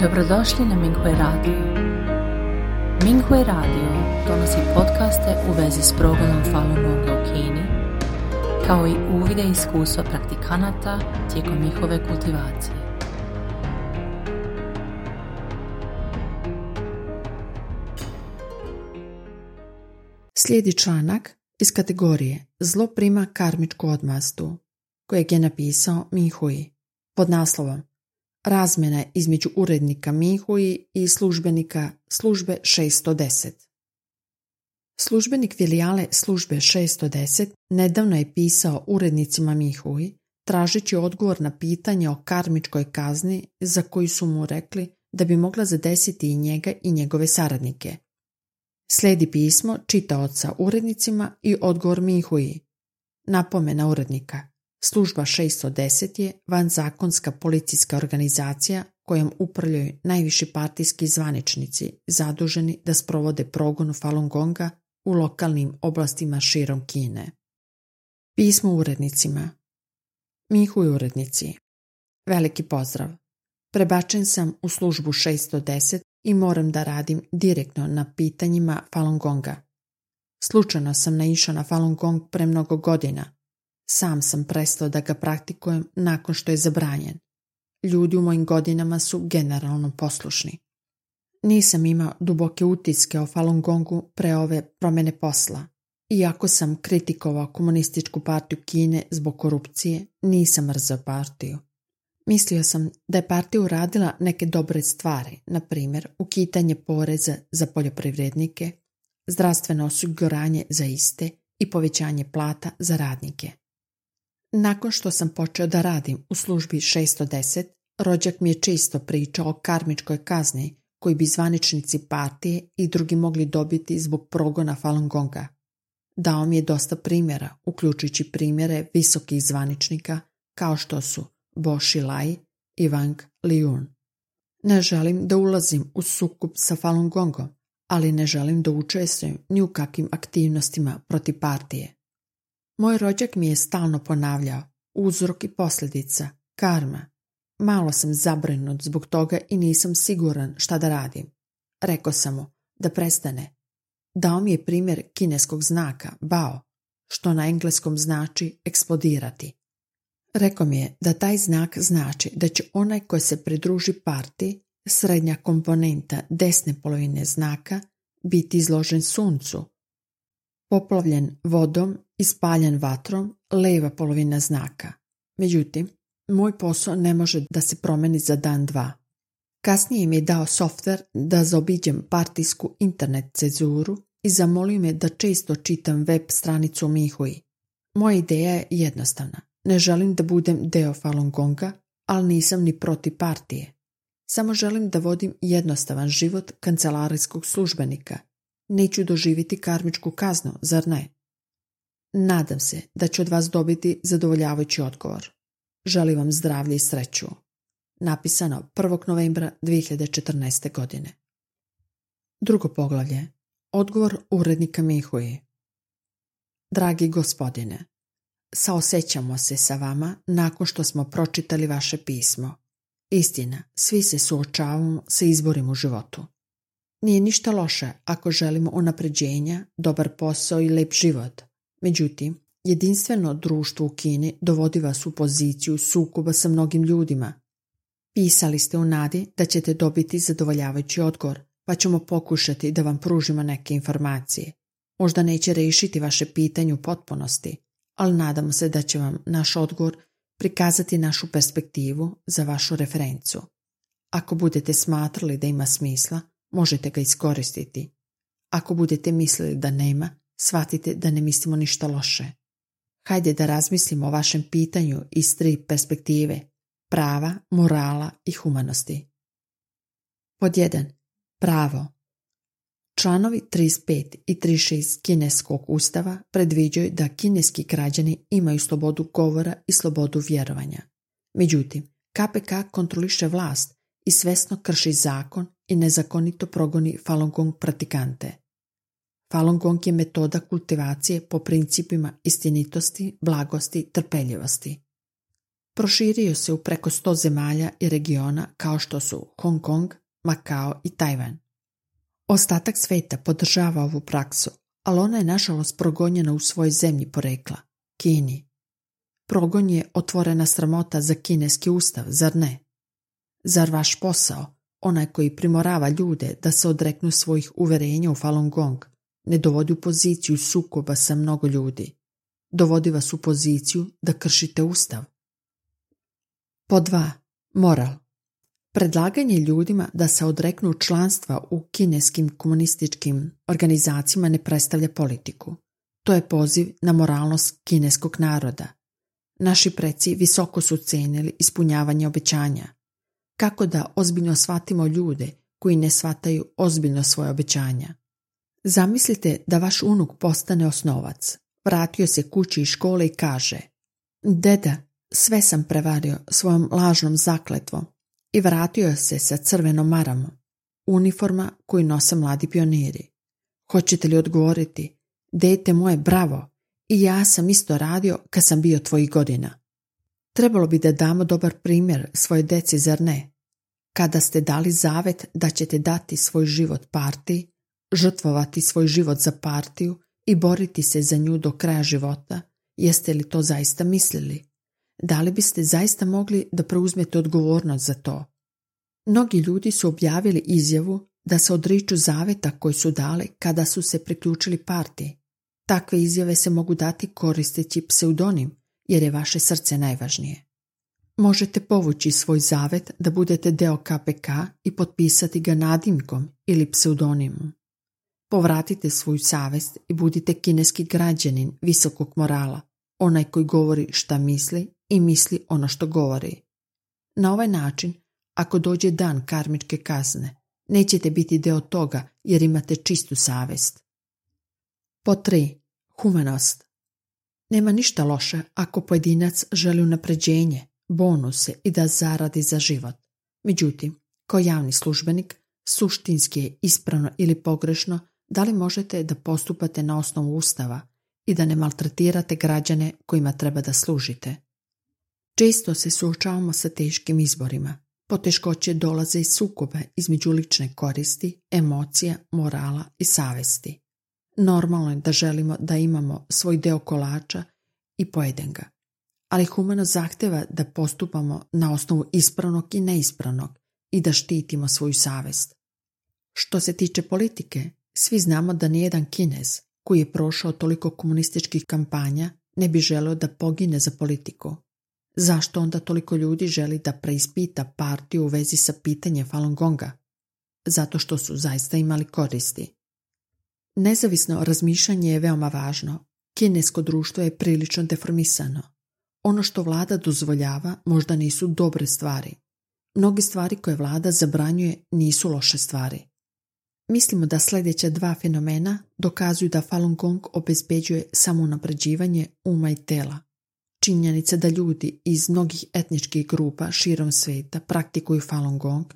Dobrodošli na Minghui Radio. Minghui Radio donosi podcaste u vezi s progledom Falun Gonga u Kini, kao i uvide iskustva praktikanata tijekom njihove kultivacije. Slijedi članak iz kategorije Zlo prima karmičku odmastu, kojeg je napisao Minhui pod naslovom Razmjena između urednika Minhui i službenika službe 610. Službenik filijale službe 610 nedavno je pisao urednicima Minhui tražeći odgovor na pitanje o karmičkoj kazni za koju su mu rekli da bi mogla zadesiti i njega i njegove saradnike. Slijedi pismo čitaoca urednicima i odgovor Minhui. Napomena urednika. Služba 610 je vanzakonska policijska organizacija kojom upravljaju najviši partijski zvaničnici zaduženi da sprovode progon Falun Gonga u lokalnim oblastima širom Kine. Pismo urednicima Mihu i urednici Veliki pozdrav. Prebačen sam u službu 610 i moram da radim direktno na pitanjima Falun Gonga. Slučajno sam naišao na Falun Gong pre mnogo godina. Sam sam prestao da ga praktikujem nakon što je zabranjen. Ljudi u mojim godinama su generalno poslušni. Nisam imao duboke utiske o Falun Gongu pre ove promjene posla. Iako sam kritikovao komunističku partiju Kine zbog korupcije, nisam mrzao partiju. Mislio sam da je partija uradila neke dobre stvari, na primjer ukitanje poreza za poljoprivrednike, zdravstveno osiguranje za iste i povećanje plata za radnike. Nakon što sam počeo da radim u službi 610, rođak mi je često pričao o karmičkoj kazni koji bi zvaničnici partije i drugi mogli dobiti zbog progona Falun Gonga. Dao mi je dosta primjera, uključujući primjere visokih zvaničnika kao što su Bo Shilai i Wang Liun. Ne želim da ulazim u sukup sa Falun Gongom, ali ne želim da učestvujem ni u kakvim aktivnostima protiv partije. Moj rođak mi je stalno ponavljao uzrok i posljedica, karma. Malo sam zabrinut zbog toga i nisam siguran šta da radim. Rekao sam mu da prestane. Dao mi je primjer kineskog znaka, bao, što na engleskom znači eksplodirati. Rekao mi je da taj znak znači da će onaj koji se pridruži partiji, srednja komponenta desne polovine znaka, biti izložen suncu, poplavljen vodom i spaljen vatrom, leva polovina znaka. Međutim, moj posao ne može da se promeni za dan dva. Kasnije mi je dao softver da zaobiđem partijsku internet cenzuru i zamolio me da često čitam web stranicu Mihui. Moja ideja je jednostavna. Ne želim da budem deo Falun Gonga, ali nisam ni protiv partije. Samo želim da vodim jednostavan život kancelarijskog službenika. Neću doživjeti karmičku kaznu, zar ne? Nadam se da ću od vas dobiti zadovoljavajući odgovor. Želim vam zdravlje i sreću. Napisano 1. novembra 2014. godine. Drugo poglavlje. Odgovor urednika Mihuji. Dragi gospodine, saosećamo se sa vama nakon što smo pročitali vaše pismo. Istina, svi se suočavamo sa izborim u životu. Nije ništa loše ako želimo unapređenja, dobar posao i lep život. Međutim, jedinstveno društvo u Kini dovodi vas u poziciju sukoba sa mnogim ljudima. Pisali ste u nadi da ćete dobiti zadovoljavajući odgovor, pa ćemo pokušati da vam pružimo neke informacije. Možda neće rešiti vaše pitanje u potpunosti, ali nadamo se da će vam naš odgovor prikazati našu perspektivu za vašu referencu. Ako budete smatrali da ima smisla, možete ga iskoristiti. Ako budete mislili da nema, shvatite da ne mislimo ništa loše. Hajde da razmislimo o vašem pitanju iz tri perspektive, prava, morala i humanosti. Pod 1. Pravo. Članovi 35 i 36 kineskog ustava predviđaju da kineski građani imaju slobodu govora i slobodu vjerovanja. Međutim, KPK kontroliše vlast i svesno krši zakon i nezakonito progoni Falun Gong pratikante. Falun Gong je metoda kultivacije po principima istinitosti, blagosti, trpeljivosti. Proširio se u preko sto zemalja i regiona kao što su Hong Kong, Makao i Tajvan. Ostatak sveta podržava ovu praksu, ali ona je nažalost progonjena u svojoj zemlji porekla, Kini. Progon je otvorena sramota za kineski ustav, zar ne? Zar vaš posao, onaj koji primorava ljude da se odreknu svojih uverenja u Falun Gong, ne dovodi u poziciju sukoba sa mnogo ljudi? Dovodi vas u poziciju da kršite ustav. Po dva. Moral. Predlaganje ljudima da se odreknu članstva u kineskim komunističkim organizacijama ne predstavlja politiku. To je poziv na moralnost kineskog naroda. Naši preci visoko su cenili ispunjavanje obećanja. Kako da ozbiljno shvatimo ljude koji ne shvataju ozbiljno svoje obećanja? Zamislite da vaš unuk postane osnovac. Vratio se kući iz škole i kaže Deda, sve sam prevario svojom lažnom zakletvom i vratio se sa crvenom maramom, uniforma koju nose mladi pioniri. Hoćete li odgovoriti, dete moje bravo, i ja sam isto radio kad sam bio tvojih godina. Trebalo bi da damo dobar primjer svoje deci, zar ne? Kada ste dali zavet da ćete dati svoj život partiji, žrtvovati svoj život za partiju i boriti se za nju do kraja života, jeste li to zaista mislili? Da li biste zaista mogli da preuzmete odgovornost za to? Mnogi ljudi su objavili izjavu da se odriču zaveta koji su dali kada su se priključili partiji. Takve izjave se mogu dati koristeći pseudonim, jer je vaše srce najvažnije. Možete povući svoj zavet da budete deo KPK i potpisati ga nadimkom ili pseudonimom. Povratite svoju savest i budite kineski građanin visokog morala, onaj koji govori šta misli i misli ono što govori. Na ovaj način, ako dođe dan karmičke kazne, nećete biti deo toga jer imate čistu savest. Po tri. Humanost. Nema ništa loše ako pojedinac želi unapređenje, bonuse i da zaradi za život. Međutim, kao javni službenik, suštinski je ispravno ili pogrešno da li možete da postupate na osnovu ustava i da ne maltretirate građane kojima treba da služite. Često se suočavamo sa teškim izborima. Poteškoće dolaze iz sukoba između lične koristi, emocija, morala i savesti. Normalno je da želimo da imamo svoj deo kolača i pojeden ga. Ali humano zahteva da postupamo na osnovu ispravnog i neispravnog i da štitimo svoju savest. Što se tiče politike, svi znamo da nijedan kinez koji je prošao toliko komunističkih kampanja ne bi želeo da pogine za politiku. Zašto onda toliko ljudi želi da preispita partiju u vezi sa pitanjem Falun Gonga? Zato što su zaista imali koristi. Nezavisno razmišljanje je veoma važno. Kinesko društvo je prilično deformisano. Ono što vlada dozvoljava možda nisu dobre stvari. Mnogi stvari koje vlada zabranjuje nisu loše stvari. Mislimo da sljedeća dva fenomena dokazuju da Falun Gong obezbeđuje samo unapređivanje uma i tela. Činjenica da ljudi iz mnogih etničkih grupa širom sveta praktikuju Falun Gong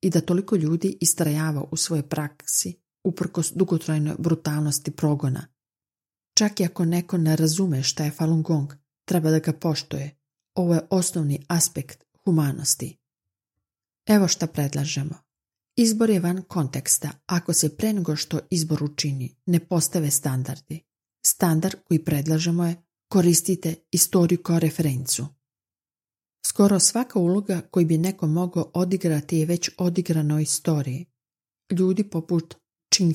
i da toliko ljudi istrajava u svojoj praksi uprkos dugotrajnoj brutalnosti progona. Čak i ako neko ne razume šta je Falun Gong, treba da ga poštuje. Ovo je osnovni aspekt humanosti. Evo šta predlažemo. Izbor je van konteksta ako se pre nego što izbor učini ne postave standardi. Standard koji predlažemo je koristite istoriju kao referencu. Skoro svaka uloga koju bi neko mogao odigrati je već odigrana u istoriji. Ljudi poput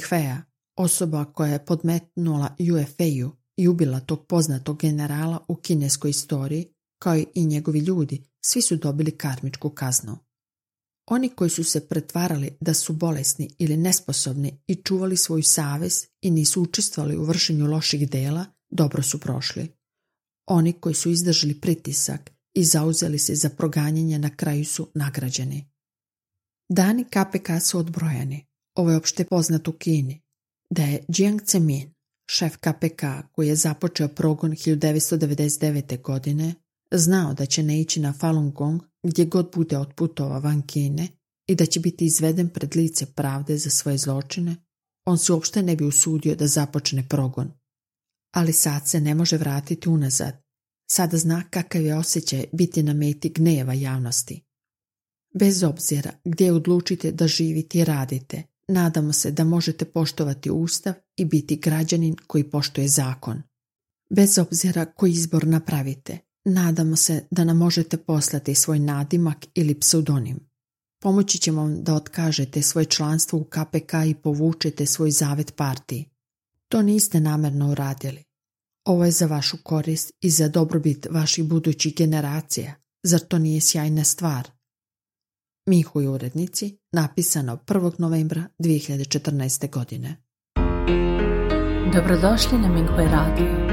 Fea, osoba koja je podmetnula UFA-u i ubila tog poznatog generala u kineskoj istoriji, kao i njegovi ljudi, svi su dobili karmičku kaznu. Oni koji su se pretvarali da su bolesni ili nesposobni i čuvali svoju savez i nisu učestvovali u vršenju loših dela, dobro su prošli. Oni koji su izdržali pritisak i zauzeli se za proganjanje na kraju su nagrađeni. Dani KPK su odbrojani. Ovo je opšte poznat u Kini. Da je Jiang Zemin, šef KPK koji je započeo progon 1999. godine, znao da će ne ići na Falun Gong gdje god bude otputovao van Kine i da će biti izveden pred lice pravde za svoje zločine, on se uopšte ne bi usudio da započne progon. Ali sad se ne može vratiti unazad. sada zna kakav je osjećaj biti na meti gneva javnosti. Bez obzira gdje odlučite da živite i radite, nadamo se da možete poštovati ustav i biti građanin koji poštuje zakon. Bez obzira koji izbor napravite, nadamo se da nam možete poslati svoj nadimak ili pseudonim. Pomoći ćemo vam da otkažete svoje članstvo u KPK i povučete svoj zavet partiji. To niste namerno uradili. Ovo je za vašu korist i za dobrobit vaših budućih generacija. Zar to nije sjajna stvar? Mihu i urednici, napisano 1. novembra 2014. godine. Dobrodošli na Minghui Radio.